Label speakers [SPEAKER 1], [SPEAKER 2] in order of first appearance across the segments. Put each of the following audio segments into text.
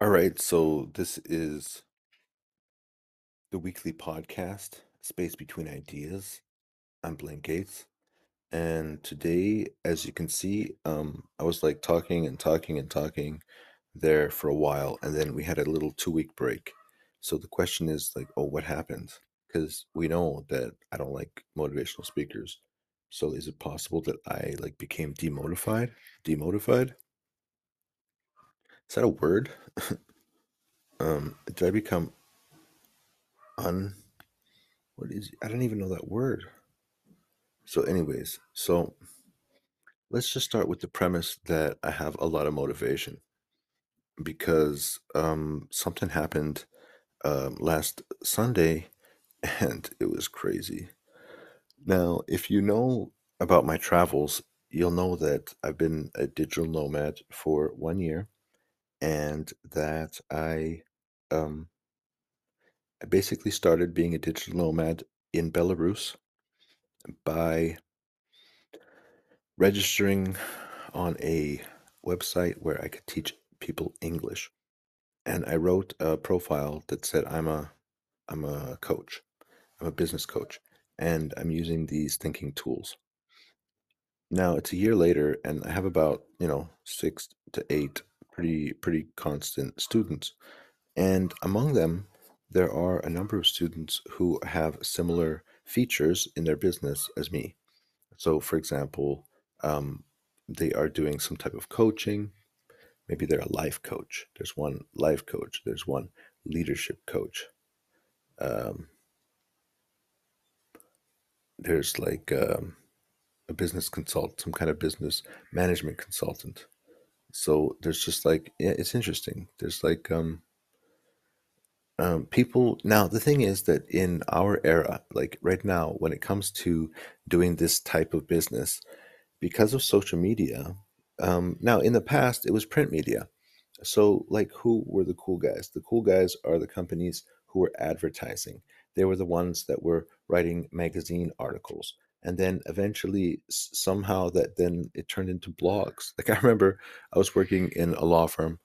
[SPEAKER 1] All right, so this is the weekly podcast, Space Between Ideas. I'm Blaine Gates. And today, as you can see, um, I was like talking and talking and talking there for a while, and then we had a little two week break. So the question is like, oh, what happened? Because we know that I don't like motivational speakers. So is it possible that I like became demotivated? Demotivated? Is that a word? um, did I become un what is I don't even know that word. So anyways, so let's just start with the premise that I have a lot of motivation because um something happened um last Sunday and it was crazy. Now, if you know about my travels, you'll know that I've been a digital nomad for one year and that I um I basically started being a digital nomad in Belarus by registering on a website where I could teach people English. And I wrote a profile that said I'm a I'm a coach. I'm a business coach and I'm using these thinking tools. Now it's a year later and I have about, you know, 6 to 8 pretty pretty constant students. And among them there are a number of students who have similar features in their business as me. So, for example, um, they are doing some type of coaching. Maybe they're a life coach. There's one life coach. There's one leadership coach. Um, there's like um, a business consultant, some kind of business management consultant. So there's just like yeah, it's interesting. There's like um, um, people now. The thing is that in our era, like right now, when it comes to doing this type of business, because of social media, um, now in the past it was print media. So, like, who were the cool guys? The cool guys are the companies who were advertising. They were the ones that were writing magazine articles. And then eventually, somehow, that then it turned into blogs. Like, I remember I was working in a law firm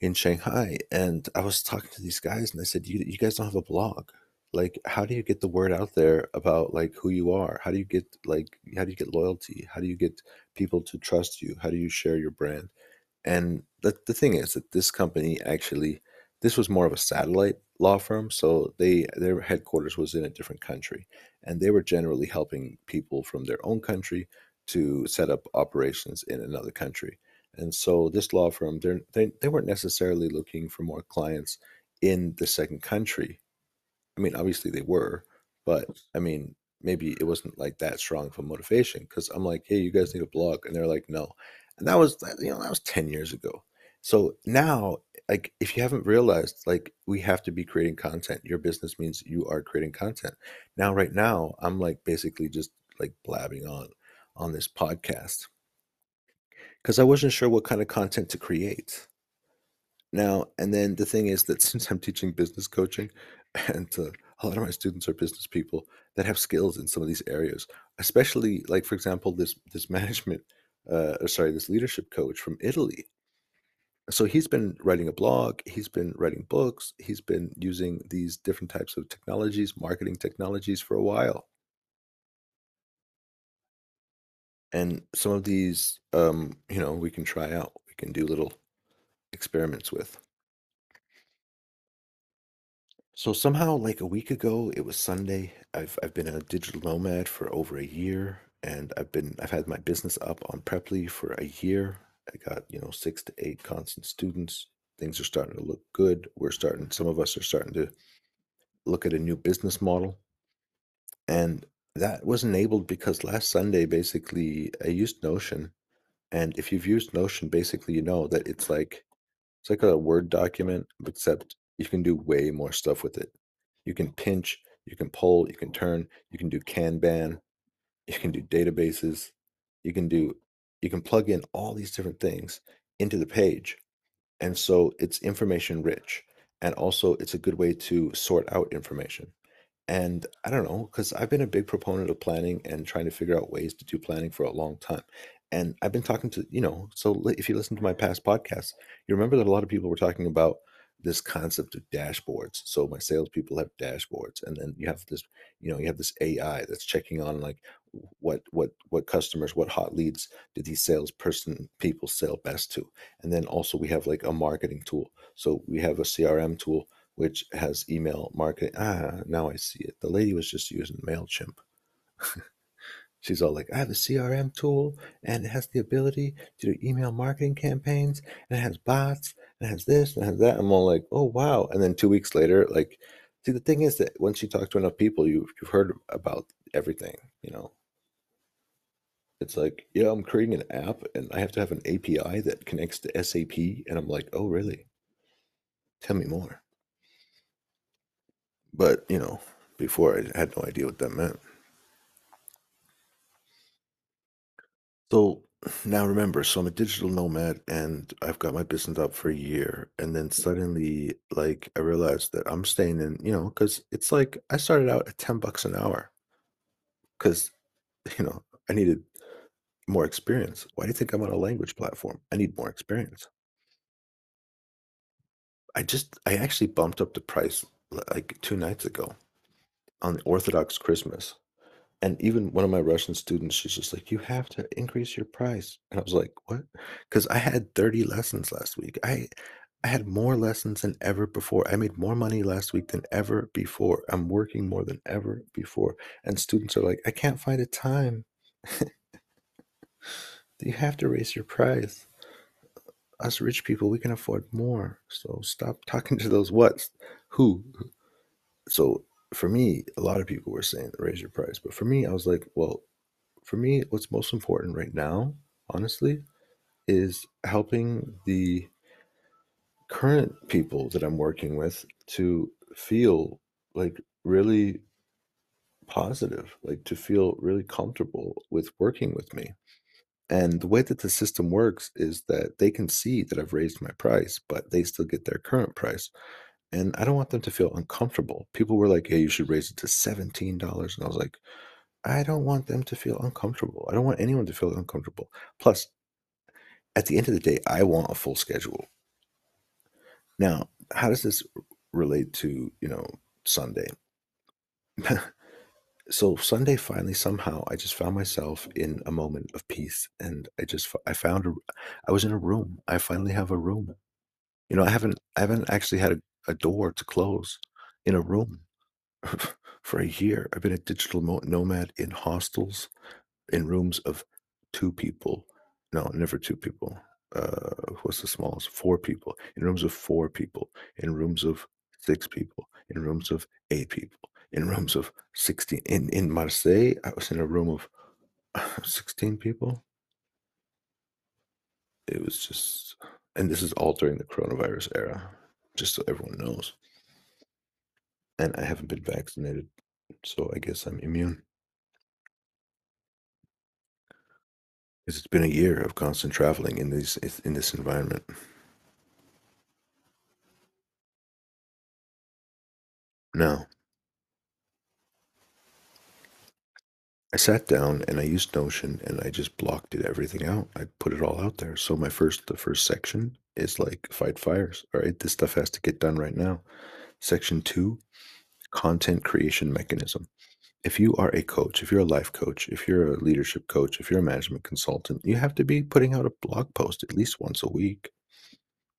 [SPEAKER 1] in Shanghai and I was talking to these guys and I said, you, you guys don't have a blog. Like, how do you get the word out there about like who you are? How do you get like, how do you get loyalty? How do you get people to trust you? How do you share your brand? And the the thing is that this company actually this was more of a satellite law firm, so they their headquarters was in a different country, and they were generally helping people from their own country to set up operations in another country. And so this law firm, they they weren't necessarily looking for more clients in the second country. I mean, obviously they were, but I mean, maybe it wasn't like that strong of a motivation because I'm like, hey, you guys need a blog, and they're like, no, and that was you know that was ten years ago. So now, like, if you haven't realized, like, we have to be creating content. Your business means you are creating content. Now, right now, I'm like basically just like blabbing on on this podcast because I wasn't sure what kind of content to create. Now, and then the thing is that since I'm teaching business coaching, and uh, a lot of my students are business people that have skills in some of these areas, especially like for example, this this management, uh, or sorry, this leadership coach from Italy. So he's been writing a blog, he's been writing books, he's been using these different types of technologies, marketing technologies for a while, and some of these, um, you know, we can try out, we can do little experiments with. So somehow, like a week ago, it was Sunday. I've I've been a digital nomad for over a year, and I've been I've had my business up on Preply for a year. I got, you know, six to eight constant students. Things are starting to look good. We're starting, some of us are starting to look at a new business model. And that was enabled because last Sunday, basically, I used Notion. And if you've used Notion, basically, you know that it's like it's like a Word document, except you can do way more stuff with it. You can pinch, you can pull, you can turn, you can do Kanban, you can do databases, you can do you can plug in all these different things into the page. And so it's information rich. And also it's a good way to sort out information. And I don't know, because I've been a big proponent of planning and trying to figure out ways to do planning for a long time. And I've been talking to you know, so if you listen to my past podcasts, you remember that a lot of people were talking about this concept of dashboards. So my salespeople have dashboards, and then you have this, you know, you have this AI that's checking on like what what what customers, what hot leads did these salesperson people sell best to? And then also we have like a marketing tool. So we have a CRM tool which has email marketing. Ah, now I see it. The lady was just using Mailchimp. She's all like, I have a CRM tool and it has the ability to do email marketing campaigns and it has bots and it has this and it has that. I'm all like, oh wow. And then two weeks later, like, see the thing is that once you talk to enough people, you you've heard about everything, you know. It's like, yeah, I'm creating an app and I have to have an API that connects to SAP. And I'm like, oh really? Tell me more. But, you know, before I had no idea what that meant. So now remember, so I'm a digital nomad and I've got my business up for a year. And then suddenly, like, I realized that I'm staying in, you know, because it's like I started out at 10 bucks an hour because, you know, I needed more experience. Why do you think I'm on a language platform? I need more experience. I just, I actually bumped up the price like two nights ago on the Orthodox Christmas. And even one of my Russian students, she's just like, "You have to increase your price." And I was like, "What?" Because I had 30 lessons last week. I I had more lessons than ever before. I made more money last week than ever before. I'm working more than ever before. And students are like, "I can't find a time." You have to raise your price. Us rich people, we can afford more. So stop talking to those whats. Who? So for me, a lot of people were saying raise your price. But for me, I was like, well, for me, what's most important right now, honestly, is helping the current people that I'm working with to feel like really positive, like to feel really comfortable with working with me. And the way that the system works is that they can see that I've raised my price, but they still get their current price. And I don't want them to feel uncomfortable. People were like, hey, you should raise it to $17. And I was like, I don't want them to feel uncomfortable. I don't want anyone to feel uncomfortable. Plus, at the end of the day, I want a full schedule. Now, how does this relate to, you know, Sunday? so Sunday finally somehow I just found myself in a moment of peace and I just I found a I was in a room. I finally have a room. You know, I haven't I haven't actually had a, a door to close in a room for a year. I've been a digital nomad in hostels in rooms of two people. No, never two people. Uh, what's the smallest? Four people. In rooms of four people. In rooms of six people. In rooms of eight people. In rooms of 16. In, in Marseille, I was in a room of 16 people. It was just, and this is all during the coronavirus era, just so everyone knows. And I haven't been vaccinated, so I guess I'm immune. Because it's been a year of constant traveling in these in this environment. Now, I sat down and I used Notion and I just blocked it everything out. I put it all out there. So my first the first section is like fight fires. All right, this stuff has to get done right now. Section two, content creation mechanism. If you are a coach, if you're a life coach, if you're a leadership coach, if you're a management consultant, you have to be putting out a blog post at least once a week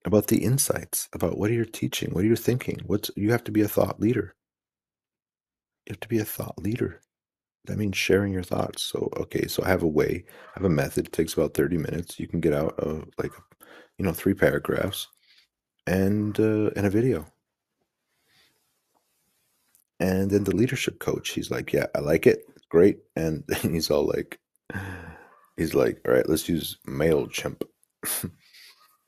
[SPEAKER 1] about the insights, about what you're teaching, what you're thinking. What's you have to be a thought leader. You have to be a thought leader. That means sharing your thoughts. So, okay, so I have a way, I have a method. It takes about 30 minutes. You can get out of like, you know, three paragraphs and uh, and a video. And then the leadership coach, he's like, "Yeah, I like it. Great." And then he's all like, he's like, "All right, let's use Mailchimp."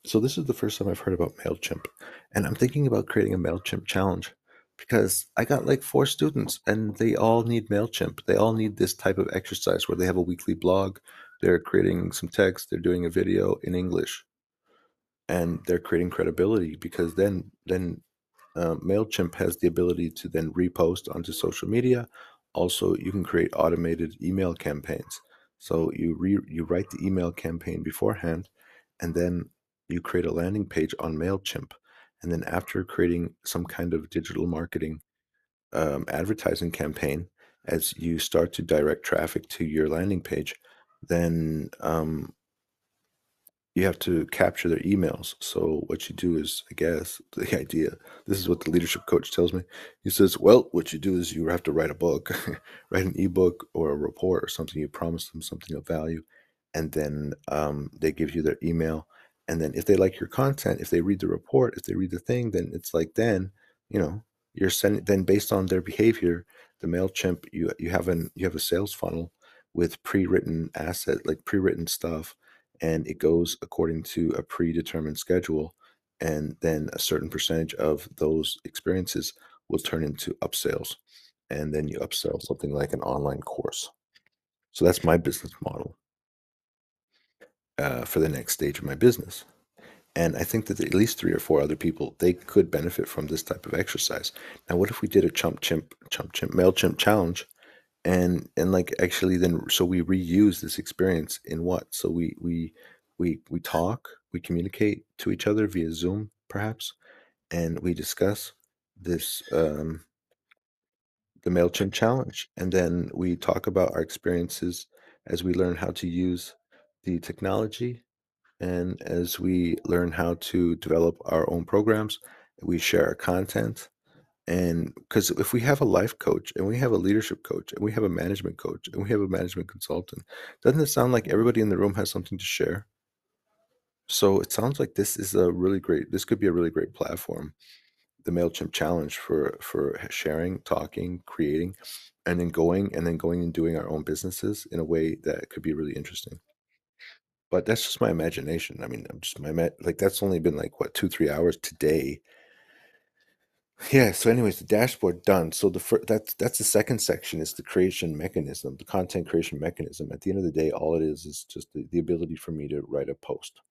[SPEAKER 1] So this is the first time I've heard about Mailchimp, and I'm thinking about creating a Mailchimp challenge because I got like four students and they all need Mailchimp. They all need this type of exercise where they have a weekly blog, they're creating some text, they're doing a video in English, and they're creating credibility because then then uh, Mailchimp has the ability to then repost onto social media. Also, you can create automated email campaigns. So you re you write the email campaign beforehand, and then you create a landing page on Mailchimp, and then after creating some kind of digital marketing um, advertising campaign, as you start to direct traffic to your landing page, then um, you have to capture their emails. So what you do is, I guess, the idea. This is what the leadership coach tells me. He says, "Well, what you do is you have to write a book, write an ebook or a report or something. You promise them something of value, and then um, they give you their email. And then if they like your content, if they read the report, if they read the thing, then it's like then you know you're sending. Then based on their behavior, the Mailchimp you you have an you have a sales funnel with pre-written asset like pre-written stuff and it goes according to a predetermined schedule and then a certain percentage of those experiences will turn into upsells and then you upsell something like an online course so that's my business model uh, for the next stage of my business. And i think that at least three or four other people they could benefit from this type of exercise. Now what if we did a chump chimp chump chimp mailchimp challenge? And and like actually then so we reuse this experience in what? So we we we we talk we communicate to each other via zoom perhaps and we discuss this um the mailchimp challenge. And then we talk about our experiences as we learn how to use the technology and as we learn how to develop our own programs we share our content and because if we have a life coach and we have a leadership coach and we have a management coach and we have a management consultant, doesn't it sound like everybody in the room has something to share? So it sounds like this is a really great, this could be a really great platform, the MailChimp challenge for for sharing, talking, creating, and then going and then going and doing our own businesses in a way that could be really interesting. But that's just my imagination. I mean, I'm just my like that's only been like what two, three hours today Yeah, so anyways, the dashboard done. So the fir- that's that's the second section is the creation mechanism, the content creation mechanism. At the end of the day, all it is is just the, the ability for me to write a post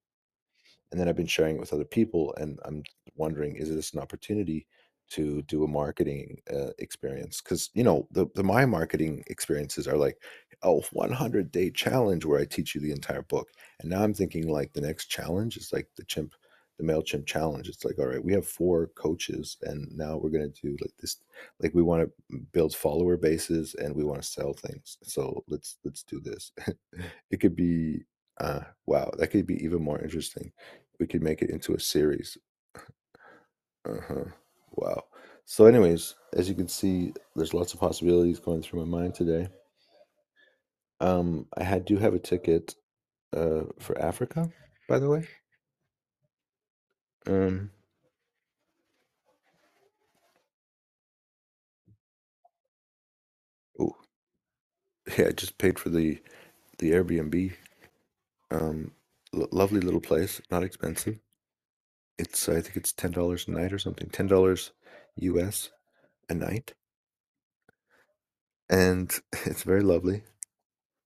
[SPEAKER 1] and then I've been sharing it with other people, and I'm wondering, is this an opportunity to do a marketing uh, experience? Because you know, the the my marketing experiences are like a 100 day challenge where I teach you the entire book, and now I'm thinking like the next challenge is like the chimp, the Mailchimp challenge. It's like, all right, we have four coaches, and now we're gonna do like this, like we want to build follower bases and we want to sell things. So let's let's do this. it could be uh, wow, that could be even more interesting. We could make it into a series. Uh-huh. Wow. So, anyways, as you can see, there's lots of possibilities going through my mind today. Um, I had do have a ticket uh for Africa, by the way. Um, oh, yeah, I just paid for the the Airbnb. Um, lo lovely little place, not expensive. It's I think it's $10 a night or something, $10 US a night, and it's very lovely.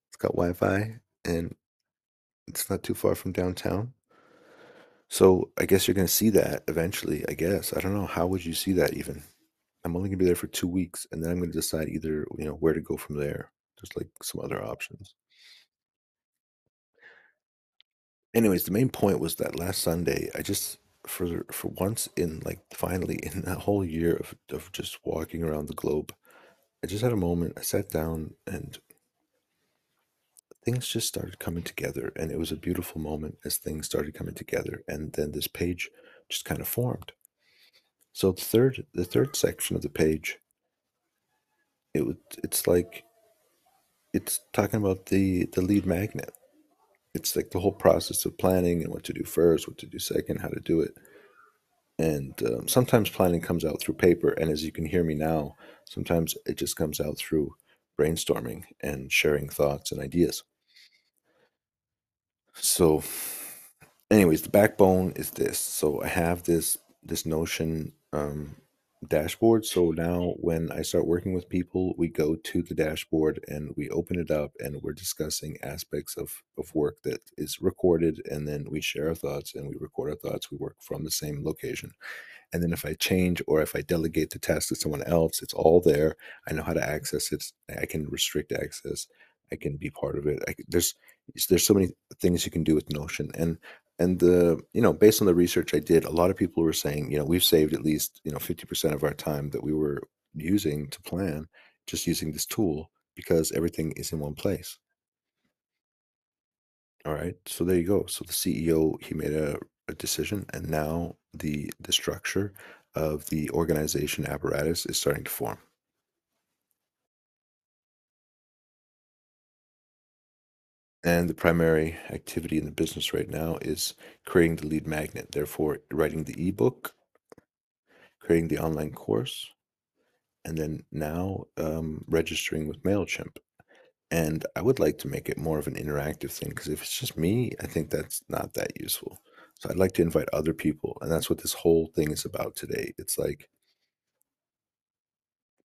[SPEAKER 1] It's got Wi-Fi and it's not too far from downtown. So I guess you're gonna see that eventually, I guess. I don't know. How would you see that even? I'm only gonna be there for two weeks, and then I'm gonna decide either, you know, where to go from there. There's like some other options. Anyways, the main point was that last Sunday, I just for for once in like finally in that whole year of of just walking around the globe, I just had a moment. I sat down and things just started coming together, and it was a beautiful moment as things started coming together, and then this page just kind of formed. So the third the third section of the page, it would it's like it's talking about the the lead magnet. It's like the whole process of planning and what to do first, what to do second, how to do it. And um, sometimes planning comes out through paper, and as you can hear me now, sometimes it just comes out through brainstorming and sharing thoughts and ideas. So anyways, the backbone is this. So I have this this Notion um, dashboard. So now when I start working with people, we go to the dashboard and we open it up and we're discussing aspects of, of work that is recorded and then we share our thoughts and we record our thoughts. We work from the same location. And then if I change or if I delegate the task to someone else, it's all there. I know how to access it. I can restrict access. I can be part of it. I there's there's so many things you can do with Notion, and and the you know, based on the research I did, a lot of people were saying, you know, we've saved at least, you know, 50% of our time that we were using to plan just using this tool because everything is in one place. All right. So there you go. So the CEO, he made a, a decision, and now the the structure of the organization apparatus is starting to form. And the primary activity in the business right now is creating the lead magnet, therefore writing the ebook, creating the online course, and then now um, registering with MailChimp. And I would like to make it more of an interactive thing because if it's just me, I think that's not that useful. So I'd like to invite other people, and that's what this whole thing is about today. It's like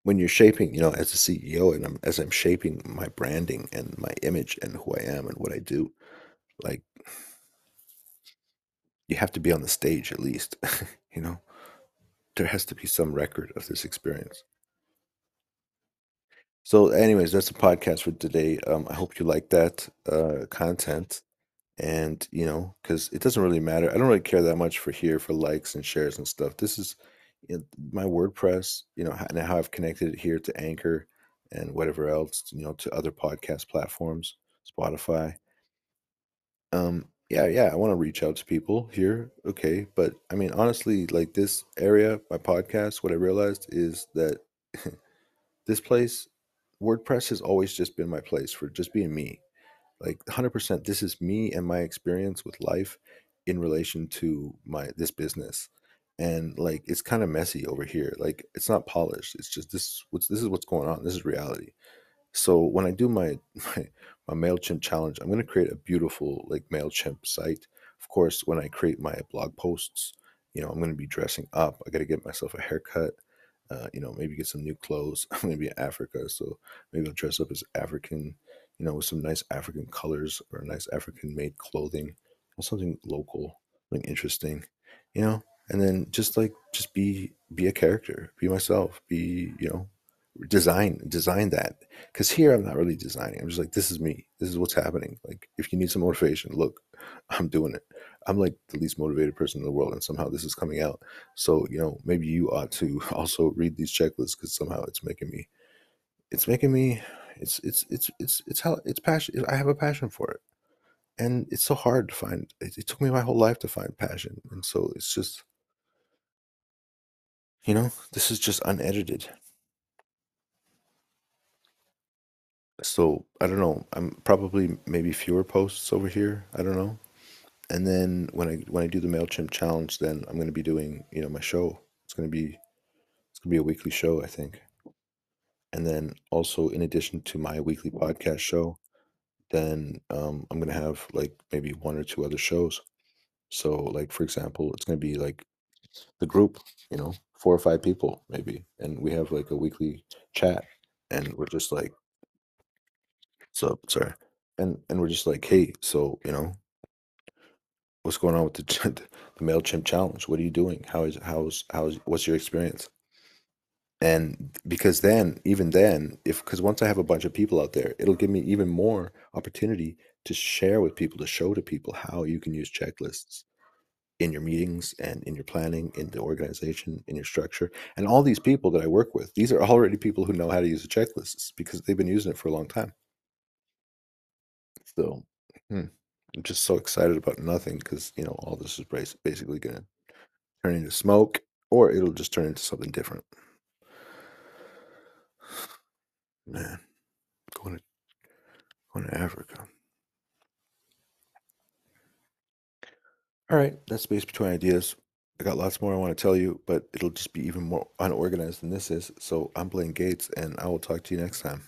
[SPEAKER 1] when you're shaping, you know, as a CEO and I'm as I'm shaping my branding and my image and who I am and what I do, like you have to be on the stage at least, you know. There has to be some record of this experience. So, anyways, that's the podcast for today. Um, I hope you like that uh, content. And, you know, because it doesn't really matter. I don't really care that much for here for likes and shares and stuff. This is you know, my WordPress, you know, and how I've connected it here to Anchor and whatever else, you know, to other podcast platforms, Spotify. Um, yeah, yeah, I want to reach out to people here. Okay. But I mean, honestly, like this area, my podcast, what I realized is that this place, WordPress has always just been my place for just being me like 100% this is me and my experience with life in relation to my this business and like it's kind of messy over here like it's not polished it's just this what's this is what's going on this is reality so when I do my my, my Mailchimp challenge, I'm going to create a beautiful like Mailchimp site. Of course, when I create my blog posts, you know, I'm going to be dressing up. I got to get myself a haircut. Uh, you know, maybe get some new clothes. I'm going to be in Africa, so maybe I'll dress up as African. You know, with some nice African colors or nice African made clothing, or something local, something interesting. You know, and then just like just be be a character, be myself, be you know design design that. Because here i'm not really designing i'm just like this is me this is what's happening like if you need some motivation look i'm doing it. I'm like the least motivated person in the world and somehow this is coming out. So you know maybe you ought to also read these checklists because somehow it's making me it's making me it's it's it's it's it's how it's passion i have a passion for it. And it's so hard to find it, it took me my whole life to find passion and so it's just you know this is just unedited So I don't know. I'm probably maybe fewer posts over here. I don't know. And then when I when I do the Mailchimp challenge, then I'm going to be doing you know my show. It's going to be it's going to be a weekly show, I think. And then also in addition to my weekly podcast show, then um, I'm going to have like maybe one or two other shows. So like for example, it's going to be like the group, you know, four or five people maybe, and we have like a weekly chat, and we're just like So sorry. And and we're just like, hey, so you know, what's going on with the the Mailchimp challenge? What are you doing? How is how's how's what's your experience? And because then, even then, if because once I have a bunch of people out there, it'll give me even more opportunity to share with people, to show to people how you can use checklists in your meetings and in your planning, in the organization, in your structure. And all these people that I work with, these are already people who know how to use the checklists because they've been using it for a long time. So, hmm, I'm just so excited about nothing because, you know, all this is bas- basically going to turn into smoke or it'll just turn into something different. Man, going to going to Africa. All right, that's Space Between Ideas. I got lots more I want to tell you, but it'll just be even more unorganized than this is. So I'm Blaine Gates, and I will talk to you next time.